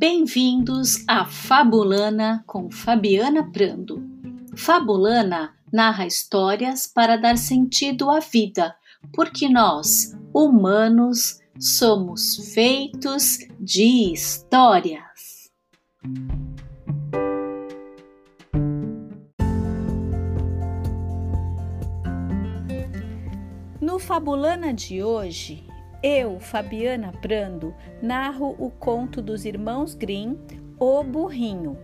Bem-vindos a Fabulana com Fabiana Prando. Fabulana narra histórias para dar sentido à vida, porque nós, humanos, somos feitos de histórias. No Fabulana de hoje, eu, Fabiana Prando, narro o conto dos irmãos Grimm, O Burrinho,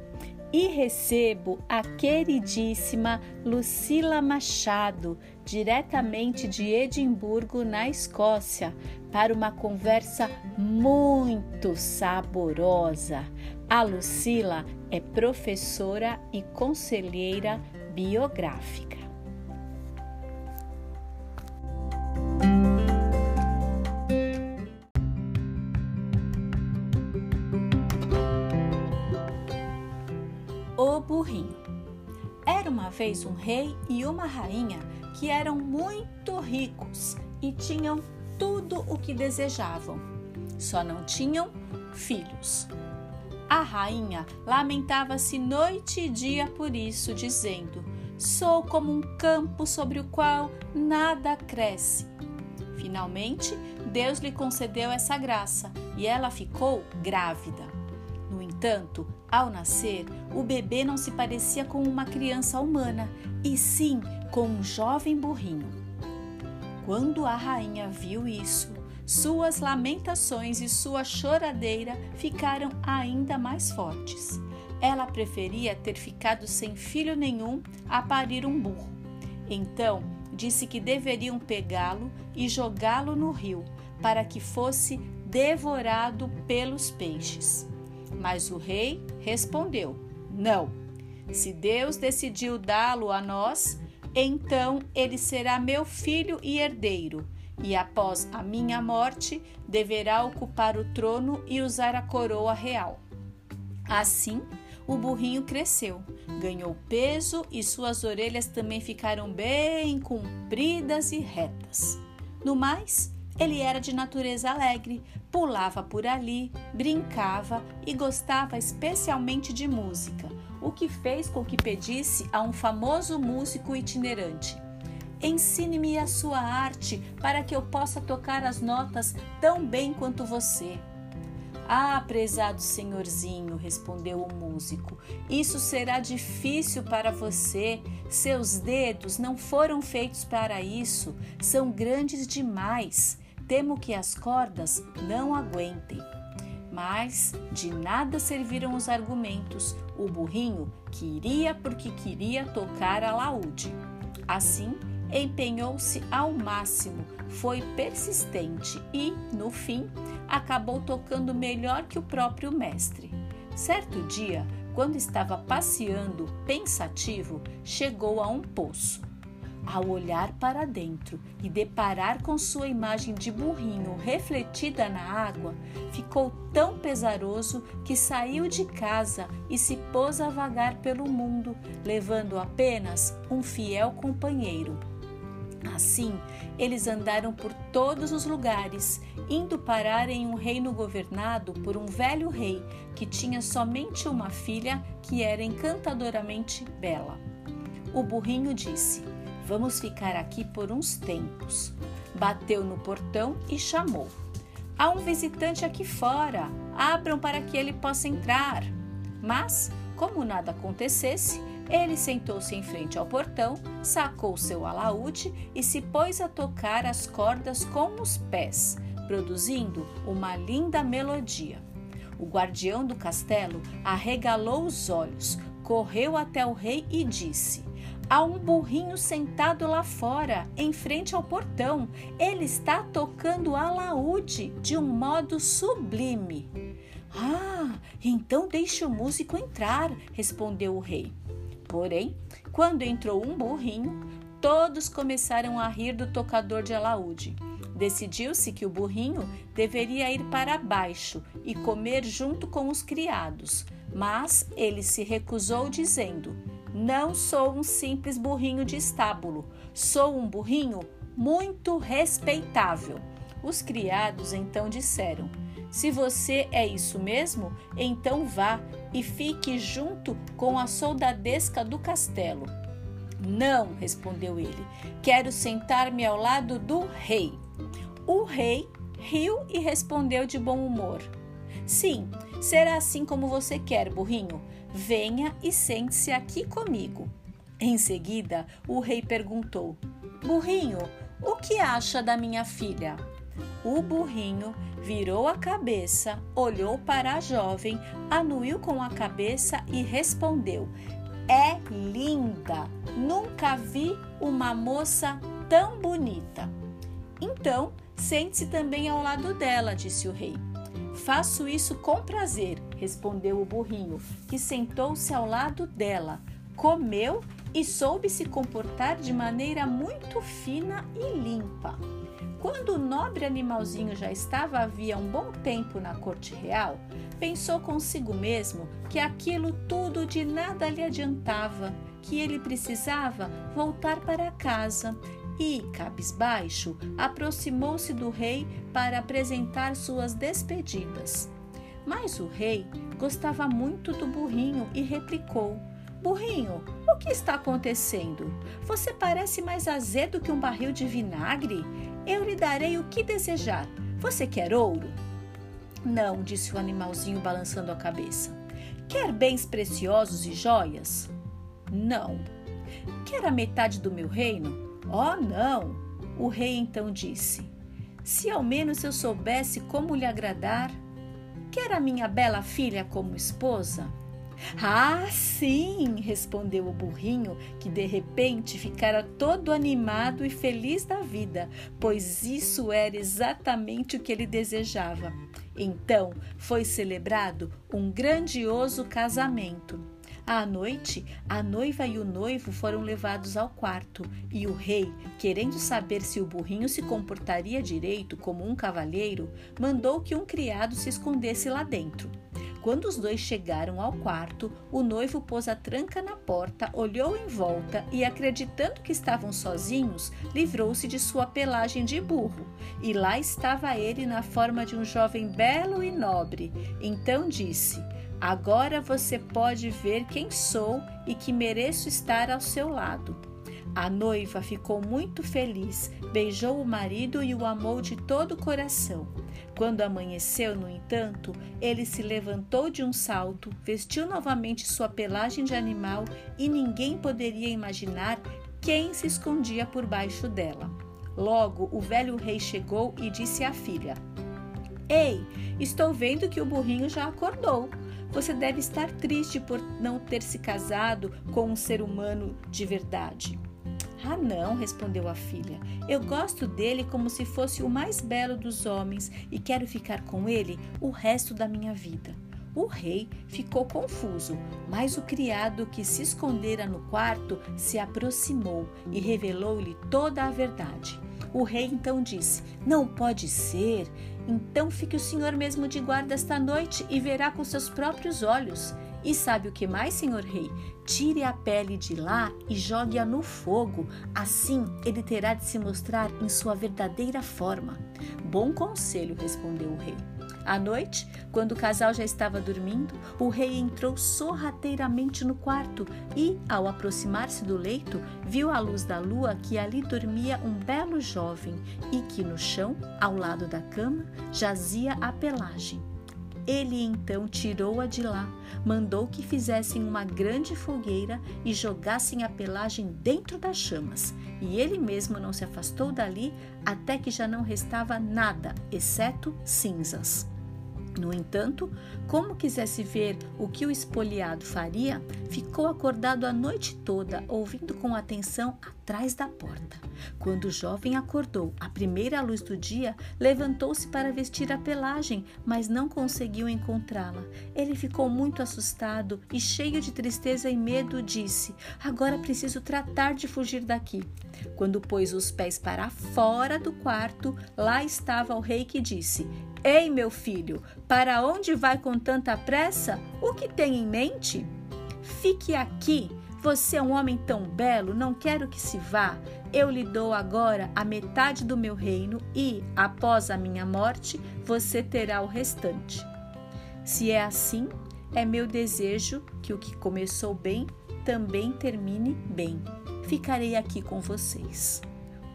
e recebo a queridíssima Lucila Machado, diretamente de Edimburgo, na Escócia, para uma conversa muito saborosa. A Lucila é professora e conselheira biográfica. Burrinho. Era uma vez um rei e uma rainha que eram muito ricos e tinham tudo o que desejavam, só não tinham filhos. A rainha lamentava-se noite e dia por isso, dizendo: Sou como um campo sobre o qual nada cresce. Finalmente, Deus lhe concedeu essa graça e ela ficou grávida. No entanto, ao nascer, o bebê não se parecia com uma criança humana, e sim com um jovem burrinho. Quando a rainha viu isso, suas lamentações e sua choradeira ficaram ainda mais fortes. Ela preferia ter ficado sem filho nenhum a parir um burro. Então disse que deveriam pegá-lo e jogá-lo no rio, para que fosse devorado pelos peixes. Mas o rei respondeu: Não. Se Deus decidiu dá-lo a nós, então ele será meu filho e herdeiro, e após a minha morte deverá ocupar o trono e usar a coroa real. Assim, o burrinho cresceu, ganhou peso e suas orelhas também ficaram bem compridas e retas. No mais, ele era de natureza alegre, pulava por ali, brincava e gostava especialmente de música, o que fez com que pedisse a um famoso músico itinerante: Ensine-me a sua arte para que eu possa tocar as notas tão bem quanto você. Ah, prezado senhorzinho, respondeu o músico, isso será difícil para você. Seus dedos não foram feitos para isso, são grandes demais. Temo que as cordas não aguentem. Mas de nada serviram os argumentos. O burrinho queria porque queria tocar a laúde. Assim, empenhou-se ao máximo, foi persistente e, no fim, acabou tocando melhor que o próprio mestre. Certo dia, quando estava passeando pensativo, chegou a um poço. Ao olhar para dentro e deparar com sua imagem de burrinho refletida na água, ficou tão pesaroso que saiu de casa e se pôs a vagar pelo mundo, levando apenas um fiel companheiro. Assim, eles andaram por todos os lugares, indo parar em um reino governado por um velho rei que tinha somente uma filha que era encantadoramente bela. O burrinho disse: Vamos ficar aqui por uns tempos. Bateu no portão e chamou. Há um visitante aqui fora. Abram para que ele possa entrar. Mas, como nada acontecesse, ele sentou-se em frente ao portão, sacou seu alaúde e se pôs a tocar as cordas com os pés, produzindo uma linda melodia. O guardião do castelo arregalou os olhos, correu até o rei e disse: Há um burrinho sentado lá fora, em frente ao portão. Ele está tocando alaúde de um modo sublime. Ah, então deixe o músico entrar, respondeu o rei. Porém, quando entrou um burrinho, todos começaram a rir do tocador de alaúde. Decidiu-se que o burrinho deveria ir para baixo e comer junto com os criados, mas ele se recusou, dizendo: não sou um simples burrinho de estábulo, sou um burrinho muito respeitável. Os criados então disseram: Se você é isso mesmo, então vá e fique junto com a soldadesca do castelo. Não, respondeu ele, quero sentar-me ao lado do rei. O rei riu e respondeu de bom humor: Sim, será assim como você quer, burrinho. Venha e sente-se aqui comigo. Em seguida, o rei perguntou: Burrinho, o que acha da minha filha? O burrinho virou a cabeça, olhou para a jovem, anuiu com a cabeça e respondeu: É linda! Nunca vi uma moça tão bonita. Então, sente-se também ao lado dela, disse o rei. Faço isso com prazer, respondeu o burrinho, que sentou-se ao lado dela, comeu e soube se comportar de maneira muito fina e limpa. Quando o nobre animalzinho já estava havia um bom tempo na corte real, pensou consigo mesmo que aquilo tudo de nada lhe adiantava, que ele precisava voltar para casa e, cabisbaixo, aproximou-se do rei para apresentar suas despedidas. Mas o rei gostava muito do burrinho e replicou: Burrinho, o que está acontecendo? Você parece mais azedo que um barril de vinagre. Eu lhe darei o que desejar. Você quer ouro? Não, disse o animalzinho balançando a cabeça. Quer bens preciosos e joias? Não. Quer a metade do meu reino? Oh, não! O rei então disse: Se ao menos eu soubesse como lhe agradar. Quer a minha bela filha como esposa? Ah, sim! respondeu o burrinho, que de repente ficara todo animado e feliz da vida, pois isso era exatamente o que ele desejava. Então foi celebrado um grandioso casamento. À noite, a noiva e o noivo foram levados ao quarto, e o rei, querendo saber se o burrinho se comportaria direito como um cavalheiro, mandou que um criado se escondesse lá dentro. Quando os dois chegaram ao quarto, o noivo pôs a tranca na porta, olhou em volta e, acreditando que estavam sozinhos, livrou-se de sua pelagem de burro. E lá estava ele na forma de um jovem belo e nobre. Então disse: Agora você pode ver quem sou e que mereço estar ao seu lado. A noiva ficou muito feliz, beijou o marido e o amou de todo o coração. Quando amanheceu, no entanto, ele se levantou de um salto, vestiu novamente sua pelagem de animal e ninguém poderia imaginar quem se escondia por baixo dela. Logo, o velho rei chegou e disse à filha: Ei, estou vendo que o burrinho já acordou. Você deve estar triste por não ter se casado com um ser humano de verdade. Ah, não, respondeu a filha. Eu gosto dele como se fosse o mais belo dos homens e quero ficar com ele o resto da minha vida. O rei ficou confuso, mas o criado que se escondera no quarto se aproximou e revelou-lhe toda a verdade. O rei então disse: Não pode ser. Então fique o senhor mesmo de guarda esta noite e verá com seus próprios olhos. E sabe o que mais, senhor rei? Tire a pele de lá e jogue-a no fogo. Assim ele terá de se mostrar em sua verdadeira forma. Bom conselho, respondeu o rei. À noite, quando o casal já estava dormindo, o rei entrou sorrateiramente no quarto e, ao aproximar-se do leito, viu à luz da lua que ali dormia um belo jovem e que no chão, ao lado da cama, jazia a pelagem. Ele então tirou-a de lá, mandou que fizessem uma grande fogueira e jogassem a pelagem dentro das chamas. E ele mesmo não se afastou dali até que já não restava nada, exceto cinzas. No entanto, como quisesse ver o que o espoliado faria, ficou acordado a noite toda, ouvindo com atenção atrás da porta. Quando o jovem acordou à primeira luz do dia, levantou-se para vestir a pelagem, mas não conseguiu encontrá-la. Ele ficou muito assustado e, cheio de tristeza e medo, disse: Agora preciso tratar de fugir daqui. Quando pôs os pés para fora do quarto, lá estava o rei que disse: Ei, meu filho, para onde vai com tanta pressa? O que tem em mente? Fique aqui. Você é um homem tão belo, não quero que se vá. eu lhe dou agora a metade do meu reino e, após a minha morte, você terá o restante. Se é assim, é meu desejo que o que começou bem também termine bem. Ficarei aqui com vocês.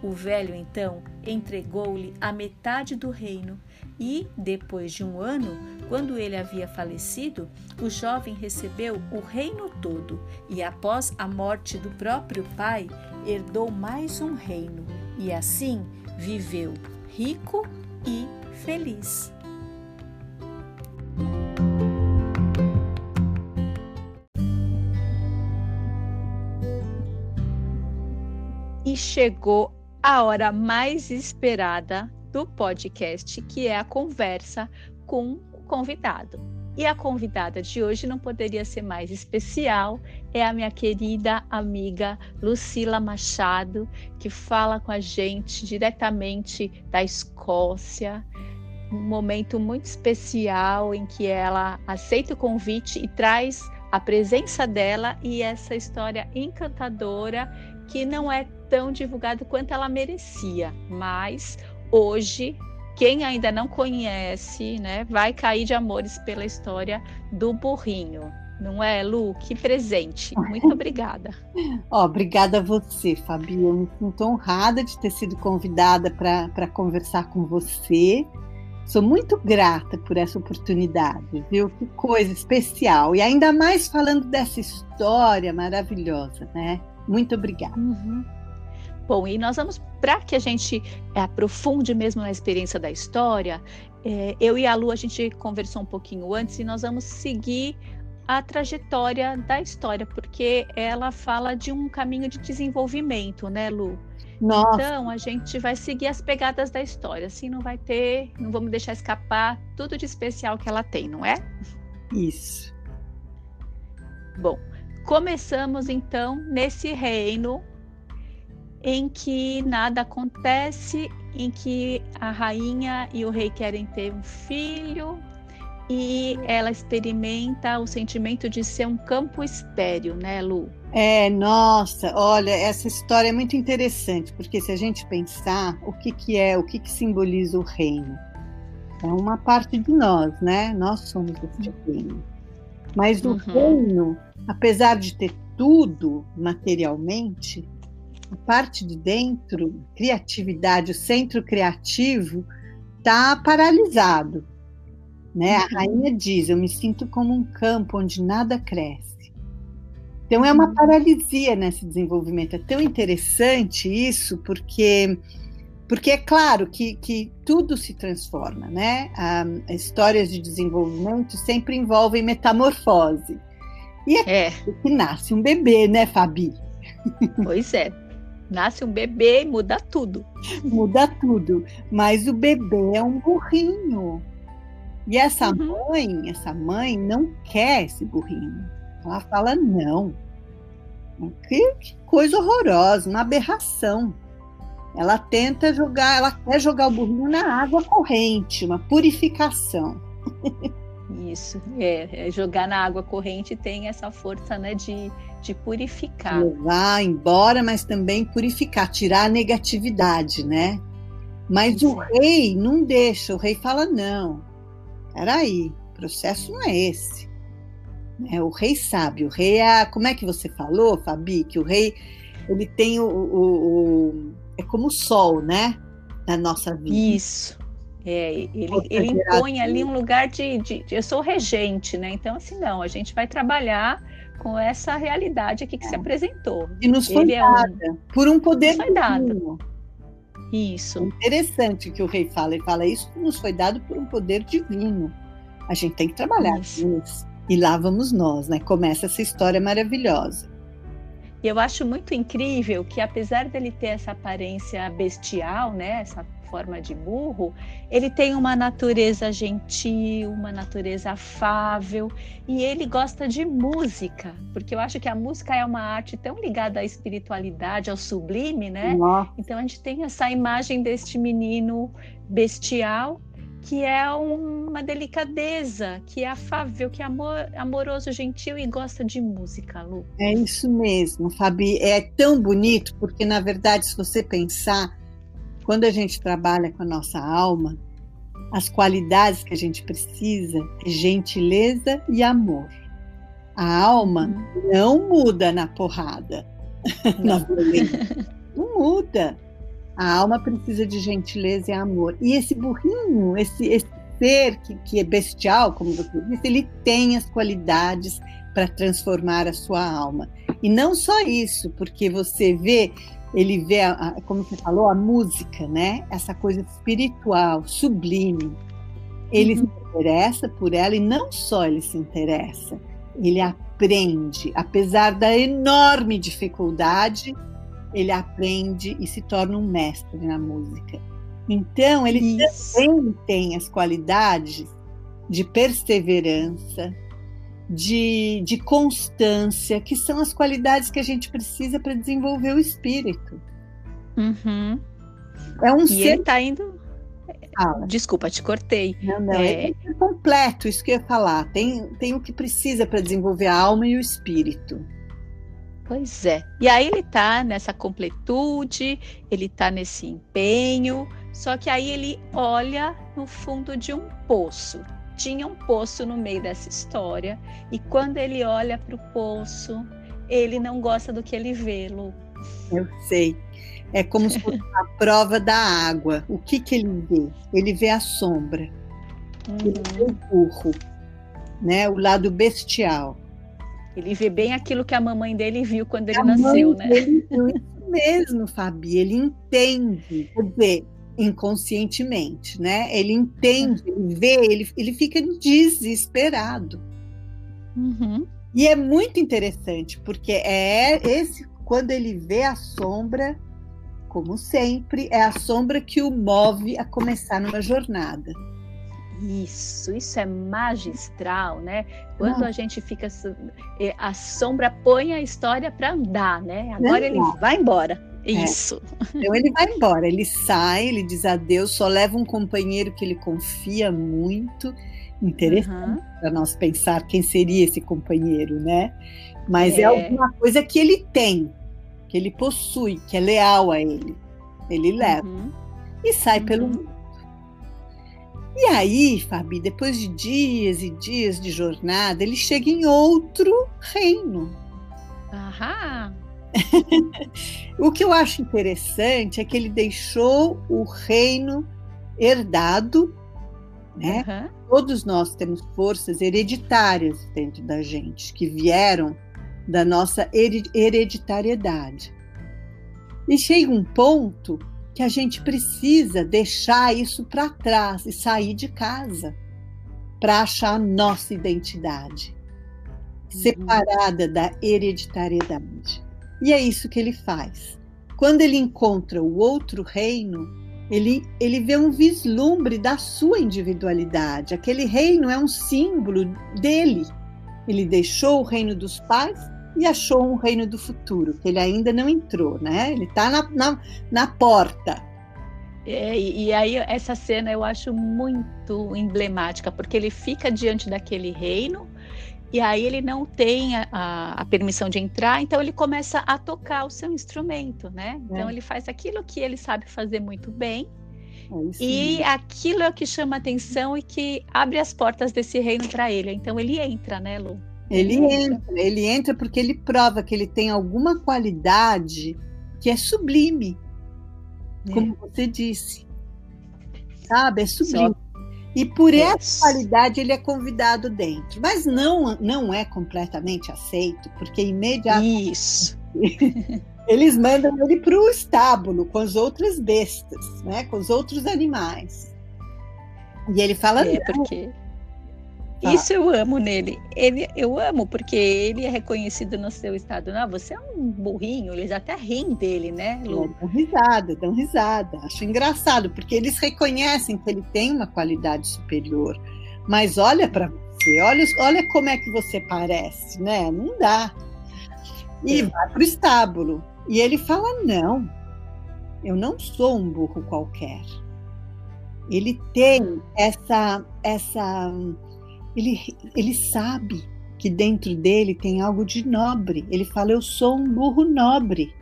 O velho então entregou-lhe a metade do reino e, depois de um ano, quando ele havia falecido, o jovem recebeu o reino todo e, após a morte do próprio pai, herdou mais um reino e assim viveu rico e feliz. E chegou a hora mais esperada do podcast, que é a conversa com o convidado. E a convidada de hoje não poderia ser mais especial, é a minha querida amiga Lucila Machado, que fala com a gente diretamente da Escócia. Um momento muito especial em que ela aceita o convite e traz a presença dela e essa história encantadora que não é tão divulgado quanto ela merecia, mas hoje quem ainda não conhece, né, vai cair de amores pela história do burrinho. Não é, Lu? Que presente. Muito obrigada. oh, obrigada a você, Fabi. Eu me sinto honrada de ter sido convidada para conversar com você. Sou muito grata por essa oportunidade, viu? Que coisa especial. E ainda mais falando dessa história maravilhosa, né? Muito obrigada. Uhum. Bom, e nós vamos, para que a gente é, aprofunde mesmo na experiência da história, é, eu e a Lu, a gente conversou um pouquinho antes e nós vamos seguir a trajetória da história, porque ela fala de um caminho de desenvolvimento, né, Lu? Nossa. Então a gente vai seguir as pegadas da história, assim não vai ter, não vamos deixar escapar tudo de especial que ela tem, não é? Isso. Bom, começamos então nesse reino em que nada acontece, em que a rainha e o rei querem ter um filho e ela experimenta o sentimento de ser um campo estéreo, né, Lu? É, nossa, olha, essa história é muito interessante, porque se a gente pensar o que, que é, o que, que simboliza o reino, é uma parte de nós, né? Nós somos esse reino. Mas o uhum. reino, apesar de ter tudo materialmente, a parte de dentro, criatividade, o centro criativo, está paralisado. Né? A uhum. rainha diz: Eu me sinto como um campo onde nada cresce. Então é uma uhum. paralisia nesse desenvolvimento. É tão interessante isso, porque porque é claro que, que tudo se transforma, né? Ah, histórias de desenvolvimento sempre envolvem metamorfose. E é, é. que nasce um bebê, né, Fabi? Pois é nasce um bebê e muda tudo. Muda tudo. Mas o bebê é um burrinho. E essa uhum. mãe, essa mãe não quer esse burrinho. Ela fala não. Que, que coisa horrorosa, uma aberração. Ela tenta jogar, ela quer jogar o burrinho na água corrente, uma purificação. Isso, é, é, jogar na água corrente tem essa força né, de, de purificar. Levar embora, mas também purificar, tirar a negatividade, né? Mas o rei não deixa, o rei fala: não, peraí, o processo não é esse. É, o rei sabe, o rei é. Como é que você falou, Fabi? Que o rei ele tem o, o, o é como o sol, né? Na nossa vida. Isso. É, ele, ele impõe ali um lugar de, de, de, Eu sou regente, né? Então, assim, não, a gente vai trabalhar com essa realidade aqui que é. se apresentou. E nos foi ele dada é um, por um poder foi dado. Isso. Interessante que o rei fala. Ele fala isso nos foi dado por um poder divino. A gente tem que trabalhar isso. E lá vamos nós, né? Começa essa história maravilhosa. E eu acho muito incrível que, apesar dele ter essa aparência bestial, né? Essa forma de burro, ele tem uma natureza gentil, uma natureza afável e ele gosta de música, porque eu acho que a música é uma arte tão ligada à espiritualidade, ao sublime, né? Nossa. Então a gente tem essa imagem deste menino bestial que é uma delicadeza, que é afável, que é amor, amoroso, gentil e gosta de música, Lu. É isso mesmo, Fabi. É tão bonito, porque, na verdade, se você pensar, quando a gente trabalha com a nossa alma, as qualidades que a gente precisa é gentileza e amor. A alma não muda na porrada, não. na violência. Não muda. A alma precisa de gentileza e amor. E esse burrinho, esse, esse ser que, que é bestial, como você disse, ele tem as qualidades para transformar a sua alma. E não só isso, porque você vê, ele vê, a, a, como você falou, a música, né? Essa coisa espiritual, sublime. Ele uhum. se interessa por ela e não só ele se interessa, ele aprende, apesar da enorme dificuldade ele aprende e se torna um mestre na música. Então, ele Isso. também tem as qualidades de perseverança, de, de constância, que são as qualidades que a gente precisa para desenvolver o espírito. Uhum. É um e ser... ele está indo. Fala. Desculpa, te cortei. Não, não, é... é completo, isso que eu ia falar. Tem, tem o que precisa para desenvolver a alma e o espírito. Pois é. E aí ele tá nessa completude, ele tá nesse empenho, só que aí ele olha no fundo de um poço. Tinha um poço no meio dessa história, e quando ele olha para o poço, ele não gosta do que ele vê, Lu. Eu sei. É como se fosse a prova da água. O que, que ele vê? Ele vê a sombra. Uhum. Ele vê o burro, né? o lado bestial. Ele vê bem aquilo que a mamãe dele viu quando ele a nasceu, né? Dele isso mesmo, Fabi. Ele entende, quer dizer, inconscientemente, né? Ele entende, ele vê, ele, ele fica desesperado. Uhum. E é muito interessante, porque é esse quando ele vê a sombra, como sempre, é a sombra que o move a começar numa jornada. Isso, isso é magistral, né? Quando a gente fica. A sombra põe a história para andar, né? Agora ele vai embora. É. Isso. É. Então ele vai embora, ele sai, ele diz adeus, só leva um companheiro que ele confia muito. Interessante uhum. para nós pensar quem seria esse companheiro, né? Mas é. é alguma coisa que ele tem, que ele possui, que é leal a ele. Ele leva uhum. e sai uhum. pelo mundo. E aí, Fabi, depois de dias e dias de jornada, ele chega em outro reino. Aham. o que eu acho interessante é que ele deixou o reino herdado, né? Uhum. Todos nós temos forças hereditárias dentro da gente, que vieram da nossa hereditariedade. E chega um ponto que a gente precisa deixar isso para trás e sair de casa para achar a nossa identidade, uhum. separada da hereditariedade. E é isso que ele faz. Quando ele encontra o outro reino, ele, ele vê um vislumbre da sua individualidade. Aquele reino é um símbolo dele. Ele deixou o reino dos pais e achou um reino do futuro, que ele ainda não entrou, né? Ele está na, na, na, porta. É, e aí essa cena eu acho muito emblemática, porque ele fica diante daquele reino e aí ele não tem a, a, a permissão de entrar, então ele começa a tocar o seu instrumento, né? Então é. ele faz aquilo que ele sabe fazer muito bem. É e aquilo é o que chama atenção e que abre as portas desse reino para ele. Então ele entra, né, Lu? Ele entra, ele entra porque ele prova que ele tem alguma qualidade que é sublime, é. como você disse. Sabe? É sublime. Só... E por yes. essa qualidade ele é convidado dentro, mas não não é completamente aceito, porque imediatamente Isso. eles mandam ele para o estábulo com as outras bestas, né, com os outros animais. E ele fala é, porque Tá. Isso eu amo nele. Ele, eu amo porque ele é reconhecido no seu estado. Não, você é um burrinho. Eles até riem dele, né, Lu? É, dão risada, dão risada. Acho engraçado porque eles reconhecem que ele tem uma qualidade superior. Mas olha para você, olha, olha como é que você parece, né? Não dá. E é. vai para o estábulo. E ele fala: não, eu não sou um burro qualquer. Ele tem essa essa ele ele sabe que dentro dele tem algo de nobre. Ele fala: "Eu sou um burro nobre".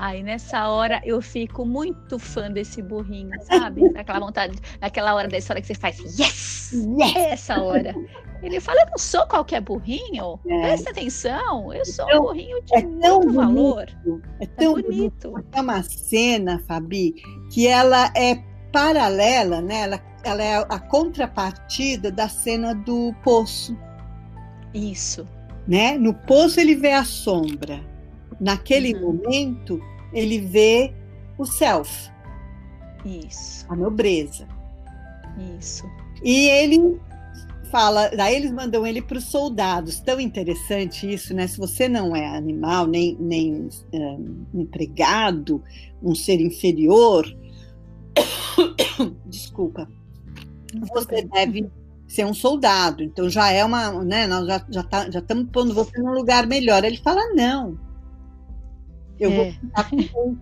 Ai, nessa hora eu fico muito fã desse burrinho, sabe? Aquela vontade, naquela hora da história que você faz yes! yes! Essa hora. Ele fala, eu não sou qualquer burrinho. É. Presta atenção, eu sou um burrinho de é muito bonito, valor. É, é tão é bonito. bonito. É uma cena, Fabi, que ela é paralela, né? Ela, ela é a contrapartida da cena do poço. Isso. Né? No poço ele vê a sombra. Naquele uhum. momento, ele vê o self. Isso. A nobreza. Isso. E ele fala, daí eles mandam ele para os soldados. Tão interessante isso, né? Se você não é animal, nem, nem um, empregado, um ser inferior, desculpa, você deve ser um soldado. Então já é uma, né? Nós já já tá, já estamos pondo você num lugar melhor. Ele fala não. Eu é. vou ficar com ele.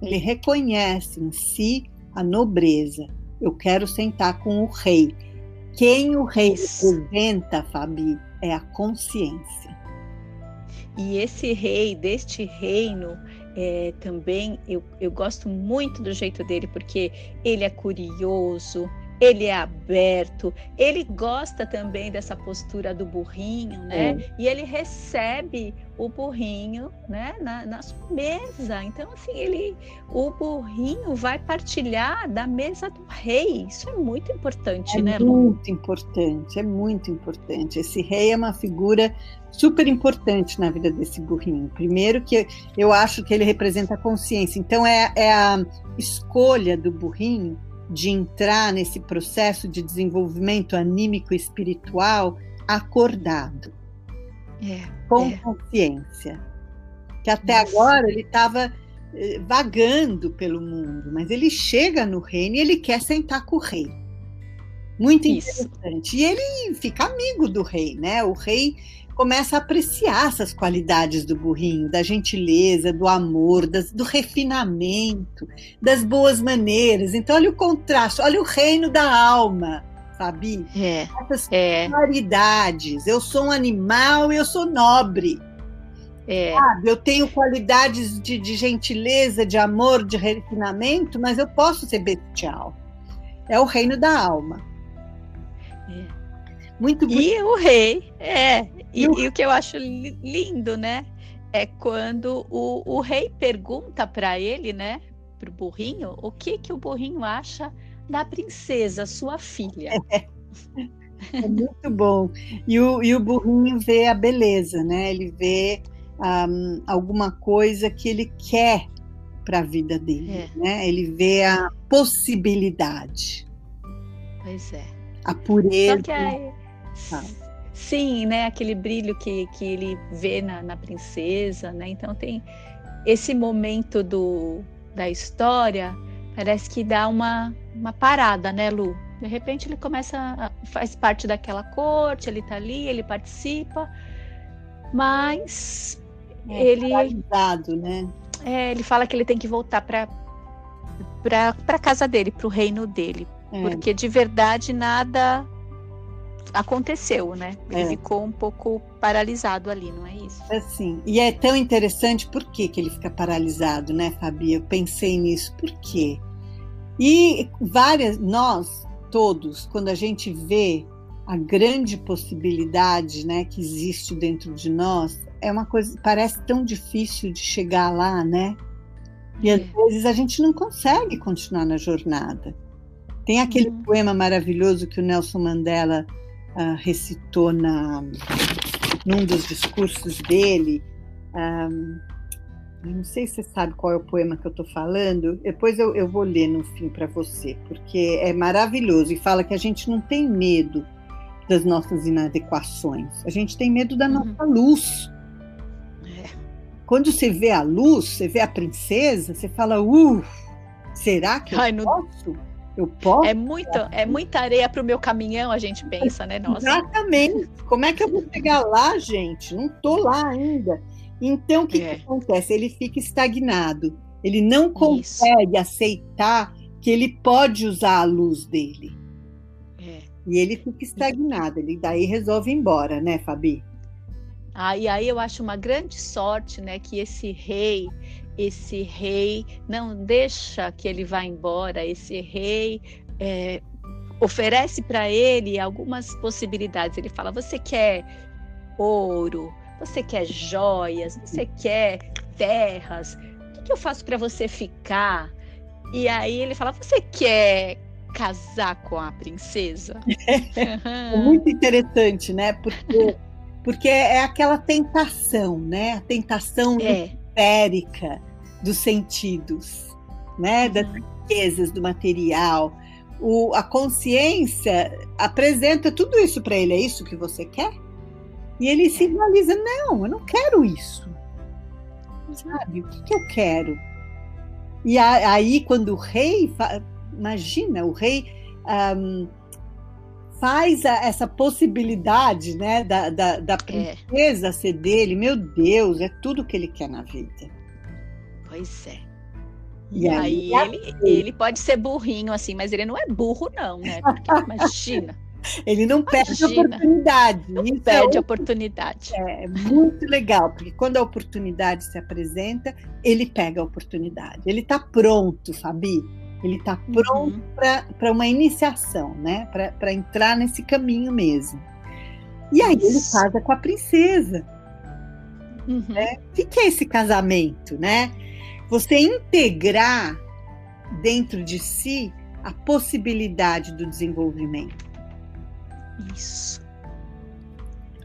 Ele reconhece em si a nobreza. Eu quero sentar com o rei. Quem o rei representa, Fabi, é a consciência. E esse rei, deste reino, é, também eu, eu gosto muito do jeito dele, porque ele é curioso, ele é aberto, ele gosta também dessa postura do burrinho, né? É. E ele recebe o burrinho, né, na, na sua mesa. Então, assim, ele, o burrinho vai partilhar da mesa do rei. Isso é muito importante, é né, Lu? Muito importante, é muito importante. Esse rei é uma figura super importante na vida desse burrinho. Primeiro que eu acho que ele representa a consciência. Então, é, é a escolha do burrinho de entrar nesse processo de desenvolvimento anímico e espiritual acordado, é, com é. consciência. Que até Nossa. agora ele estava eh, vagando pelo mundo, mas ele chega no reino e ele quer sentar com o rei. Muito interessante. Isso. E ele fica amigo do rei, né? O rei começa a apreciar essas qualidades do burrinho, da gentileza, do amor, das, do refinamento, das boas maneiras. Então, olha o contraste, olha o reino da alma, sabe? É, Essas é. qualidades. Eu sou um animal eu sou nobre. É. Sabe? Eu tenho qualidades de, de gentileza, de amor, de refinamento, mas eu posso ser bestial. É o reino da alma. É. Muito bonito. E o rei, é, e, e, o que eu acho lindo, né? É quando o, o rei pergunta para ele, né? Para o burrinho, o que, que o burrinho acha da princesa, sua filha. É, é muito bom. E o, e o burrinho vê a beleza, né? Ele vê um, alguma coisa que ele quer para a vida dele, é. né? Ele vê a possibilidade. Pois é. A pureza. Só que aí, Sim, né? Aquele brilho que, que ele vê na, na princesa, né? Então tem esse momento do, da história, parece que dá uma, uma parada, né, Lu? De repente ele começa, a, faz parte daquela corte, ele tá ali, ele participa, mas é, ele. né? É, ele fala que ele tem que voltar para para casa dele, para o reino dele, é. porque de verdade nada aconteceu, né? Ele é. ficou um pouco paralisado ali, não é isso? Assim, e é tão interessante por que, que ele fica paralisado, né, Fabi? Eu pensei nisso, por quê? E várias, nós todos, quando a gente vê a grande possibilidade, né, que existe dentro de nós, é uma coisa, parece tão difícil de chegar lá, né? E às é. vezes a gente não consegue continuar na jornada. Tem aquele uhum. poema maravilhoso que o Nelson Mandela uh, recitou na, num dos discursos dele. Um, não sei se você sabe qual é o poema que eu estou falando, depois eu, eu vou ler no fim para você, porque é maravilhoso e fala que a gente não tem medo das nossas inadequações, a gente tem medo da uhum. nossa luz. É. Quando você vê a luz, você vê a princesa, você fala, uh, será que eu Ai, posso? Eu posso? É, muito, é muita areia para o meu caminhão, a gente pensa, né? Nossa. Exatamente. Como é que eu vou chegar lá, gente? Não estou lá ainda. Então, o que, é. que acontece? Ele fica estagnado. Ele não consegue Isso. aceitar que ele pode usar a luz dele. É. E ele fica estagnado, ele daí resolve ir embora, né, Fabi? Ah, e aí eu acho uma grande sorte, né, que esse rei, esse rei não deixa que ele vá embora, esse rei é, oferece para ele algumas possibilidades. Ele fala: você quer ouro, você quer joias, você quer terras, o que, que eu faço para você ficar? E aí ele fala: você quer casar com a princesa? É muito interessante, né? Porque porque é aquela tentação, né? A tentação é. esférica dos sentidos, né? Das uhum. riquezas do material. O, a consciência apresenta tudo isso para ele. É isso que você quer? E ele sinaliza: não, eu não quero isso. Sabe? O que, que eu quero? E aí, quando o rei, imagina, o rei um, faz a, essa possibilidade né, da, da, da é. princesa é. ser dele, meu Deus, é tudo que ele quer na vida. Pois é. E, e aí, aí ele, ele, pode ser burrinho assim, mas ele não é burro, não, né? Porque, imagina. Ele não perde a oportunidade. Não Isso perde é, oportunidade. É, é muito legal, porque quando a oportunidade se apresenta, ele pega a oportunidade. Ele está pronto, Fabi. Ele está pronto uhum. para uma iniciação, né? Para entrar nesse caminho mesmo. E aí ele casa com a princesa. Uhum. Né? O que é esse casamento, né? Você integrar dentro de si a possibilidade do desenvolvimento. Isso.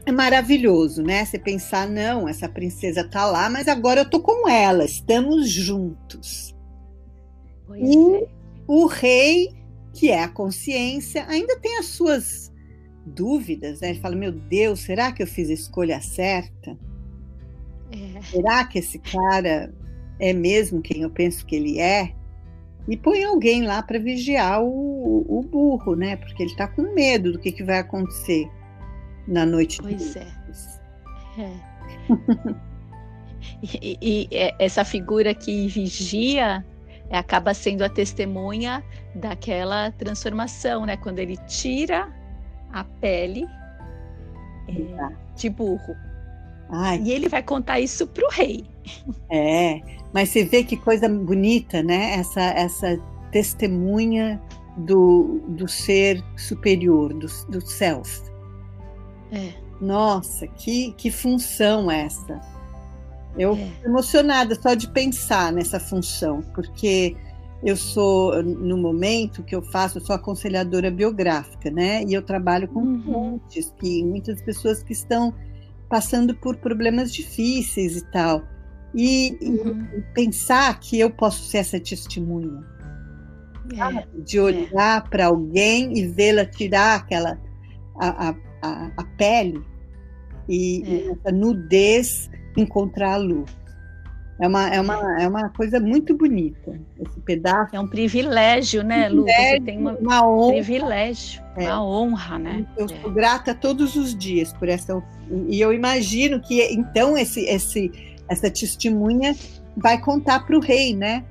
É maravilhoso, né? Você pensar, não, essa princesa tá lá, mas agora eu tô com ela, estamos juntos. Pois e é. o rei, que é a consciência, ainda tem as suas dúvidas, né? Ele fala: Meu Deus, será que eu fiz a escolha certa? É. Será que esse cara é mesmo quem eu penso que ele é? E põe alguém lá para vigiar o, o, burro, né? Porque ele está com medo do que, que vai acontecer na noite. Pois é. é. e, e, e essa figura que vigia é, acaba sendo a testemunha daquela transformação, né? Quando ele tira a pele é, de burro. Ai. E ele vai contar isso para o rei. É, mas você vê que coisa bonita, né? Essa, essa testemunha do, do ser superior, do, do self. É. Nossa, que, que função essa! Eu é. emocionada só de pensar nessa função, porque eu sou, no momento que eu faço, eu sou aconselhadora biográfica, né? E eu trabalho com uhum. que muitas pessoas que estão passando por problemas difíceis e tal. E, uhum. e pensar que eu posso ser essa testemunha. É. De olhar é. para alguém e vê-la tirar aquela a, a, a, a pele e, é. e essa nudez encontrar a luz. É uma, é, uma, é uma coisa muito bonita, esse pedaço. É um privilégio, né, Lu? Você tem uma, uma honra. privilégio, é. uma honra, né? Eu sou é. grata todos os dias por essa. E eu imagino que, então, esse, esse, essa testemunha vai contar para o rei, né?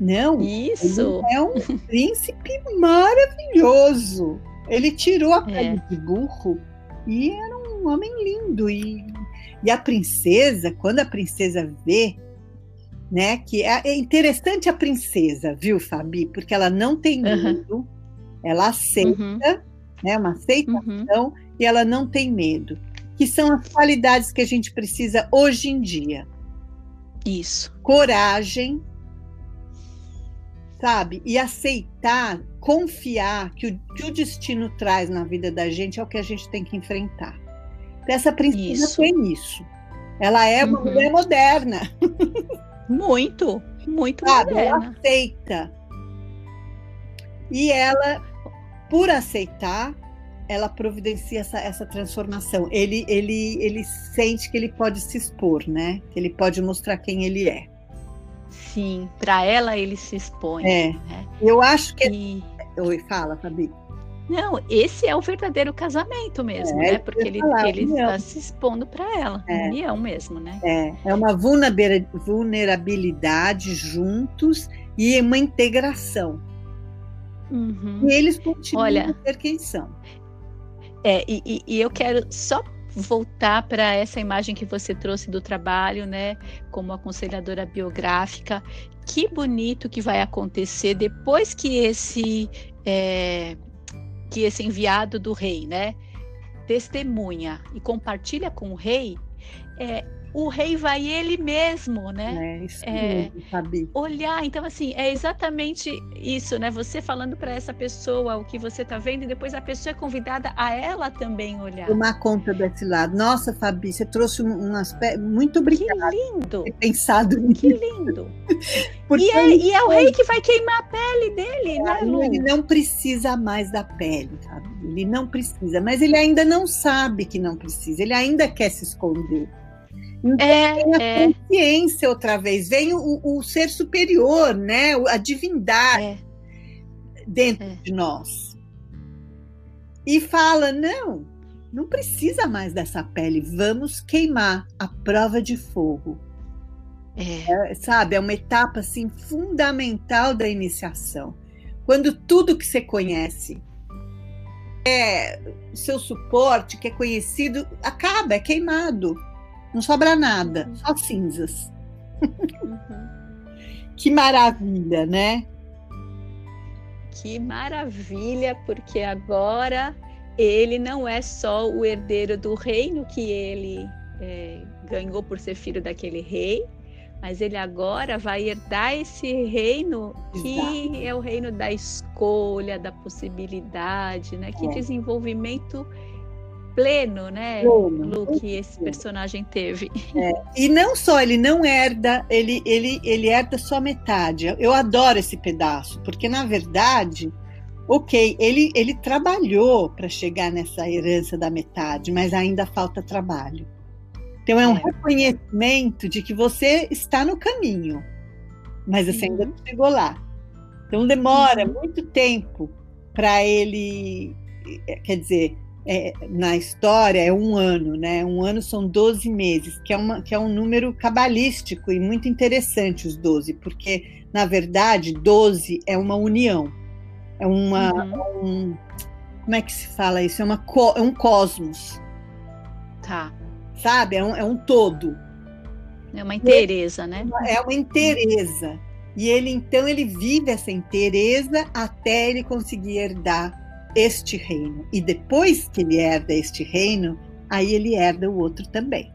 Não, Isso. é um príncipe maravilhoso. Ele tirou a é. pele de burro e era um homem lindo e e a princesa, quando a princesa vê, né, que é, é interessante a princesa, viu, Fabi? Porque ela não tem medo, uhum. ela aceita, uhum. né, uma aceitação, uhum. e ela não tem medo, que são as qualidades que a gente precisa hoje em dia. Isso. Coragem, sabe? E aceitar, confiar que o que o destino traz na vida da gente é o que a gente tem que enfrentar. Essa princesa isso. tem isso. Ela é uma uhum. mulher moderna. Muito, muito Sabe, moderna. Ela aceita. E ela, por aceitar, ela providencia essa, essa transformação. Ele, ele, ele sente que ele pode se expor, né? Que ele pode mostrar quem ele é. Sim, para ela ele se expõe. É. Né? Eu acho que. E... Oi, fala, Fabi. Não, esse é o verdadeiro casamento mesmo, é, né? Porque ele está se expondo para ela, é. união mesmo, né? É, é uma vulnerabilidade juntos e uma integração. Uhum. E eles continuam Olha, a ser quem são. É, e, e eu quero só voltar para essa imagem que você trouxe do trabalho, né, como aconselhadora biográfica. Que bonito que vai acontecer depois que esse é, que esse enviado do rei, né, testemunha e compartilha com o rei. É, o rei vai ele mesmo, né? É, isso é, Olhar, então assim, é exatamente isso, né? Você falando para essa pessoa o que você está vendo e depois a pessoa é convidada a ela também olhar. Tomar conta desse lado. Nossa, Fabi, você trouxe um, aspecto muito obrigada. Que lindo. pensado nisso. Que lindo. e, é, e, é, o rei que vai queimar a pele dele, né, Lu? Ele não precisa mais da pele, sabe? Ele não precisa, mas ele ainda não sabe que não precisa. Ele ainda quer se esconder. Então, é, vem a é. consciência outra vez, vem o, o, ser superior, né? a divindade é. dentro é. de nós. E fala: não, não precisa mais dessa pele, vamos queimar a prova de fogo. É. é. sabe, é uma etapa assim fundamental da iniciação. Quando tudo que você conhece é seu suporte, que é conhecido, acaba, é queimado. Não sobra nada, uhum. só cinzas. Uhum. que maravilha, né? Que maravilha, porque agora ele não é só o herdeiro do reino que ele é, ganhou por ser filho daquele rei, mas ele agora vai herdar esse reino que Exato. é o reino da escolha, da possibilidade, né? Que é. desenvolvimento pleno, né, pleno. Que esse personagem teve. É. E não só, ele não herda, ele, ele, ele herda só metade. Eu adoro esse pedaço, porque na verdade, ok, ele, ele trabalhou para chegar nessa herança da metade, mas ainda falta trabalho. Então é um é. reconhecimento de que você está no caminho, mas você ainda não chegou lá. Então demora uhum. muito tempo para ele, quer dizer, é, na história é um ano, né? Um ano são 12 meses, que é, uma, que é um número cabalístico e muito interessante os 12, porque, na verdade, 12 é uma união. É uma. Uhum. Um, como é que se fala isso? É, uma, é um cosmos. Tá. Sabe? É um, é um todo. É uma inteireza, né? É uma inteireza. E ele, então, ele vive essa inteireza até ele conseguir herdar este reino. E depois que ele herda este reino, aí ele herda o outro também.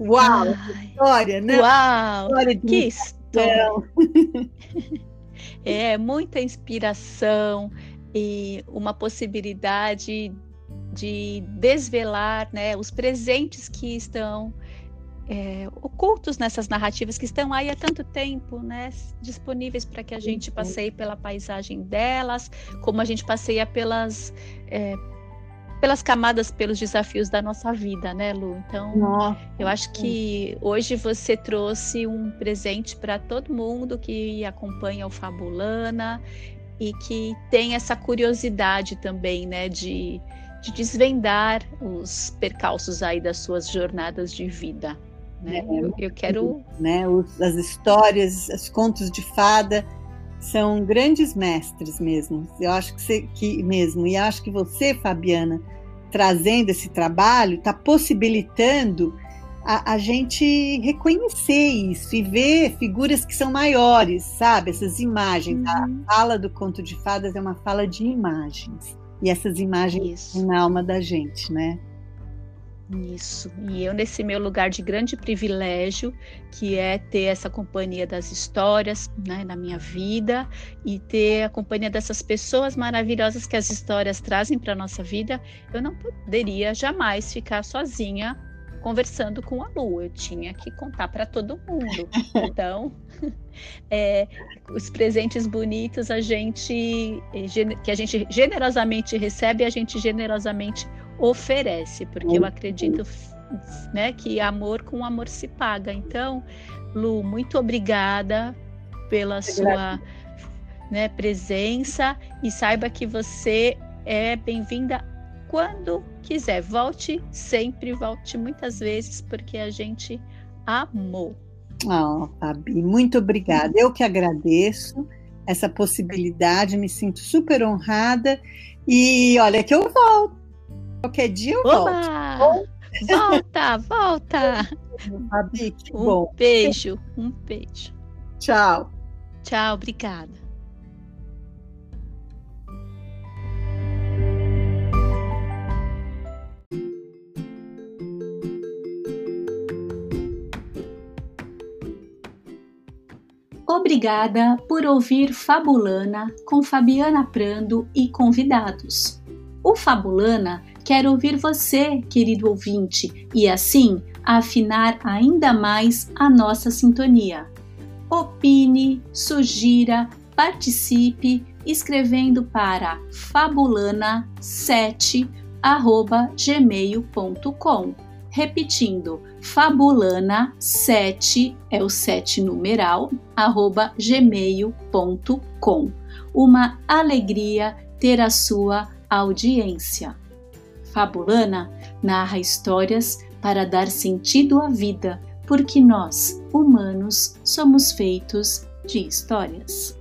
Uau! Ai, história, né? Uau! História que história! é muita inspiração e uma possibilidade de desvelar né, os presentes que estão é, ocultos nessas narrativas que estão aí há tanto tempo, né, disponíveis para que a gente uhum. passeie pela paisagem delas, como a gente passeia pelas é, pelas camadas, pelos desafios da nossa vida, né, Lu? Então, nossa. eu acho que hoje você trouxe um presente para todo mundo que acompanha o Fabulana e que tem essa curiosidade também, né, de, de desvendar os percalços aí das suas jornadas de vida. Né? É, eu, eu, quero. Né? As histórias, os contos de fada são grandes mestres mesmo. Eu acho que, você, que mesmo. E acho que você, Fabiana, trazendo esse trabalho, está possibilitando a, a, gente reconhecer isso e ver figuras que são maiores, sabe? Essas imagens. Uhum. A fala do conto de fadas é uma fala de imagens. E essas imagens na alma da gente, né? Isso. E eu, nesse meu lugar de grande privilégio, que é ter essa companhia das histórias né, na minha vida e ter a companhia dessas pessoas maravilhosas que as histórias trazem para a nossa vida, eu não poderia jamais ficar sozinha conversando com a Lu. Eu tinha que contar para todo mundo. Então, é, os presentes bonitos a gente que a gente generosamente recebe, a gente generosamente oferece, porque eu acredito né, que amor com amor se paga. Então, Lu, muito obrigada pela sua né, presença e saiba que você é bem-vinda quando quiser. Volte sempre, volte muitas vezes, porque a gente amou. Oh, Fabi, muito obrigada. Eu que agradeço essa possibilidade, me sinto super honrada e olha que eu volto. Qualquer dia eu Oba! volto. Volta, volta. Fabi, que um bom. beijo, um beijo. Tchau. Tchau, obrigada. Obrigada por ouvir Fabulana com Fabiana Prando e convidados. O Fabulana quer ouvir você, querido ouvinte, e assim afinar ainda mais a nossa sintonia. Opine, sugira, participe escrevendo para fabulana7@gmail.com Repetindo, fabulana7 é o 7 numeral, arroba gmail.com. Uma alegria ter a sua audiência. Fabulana narra histórias para dar sentido à vida, porque nós, humanos, somos feitos de histórias.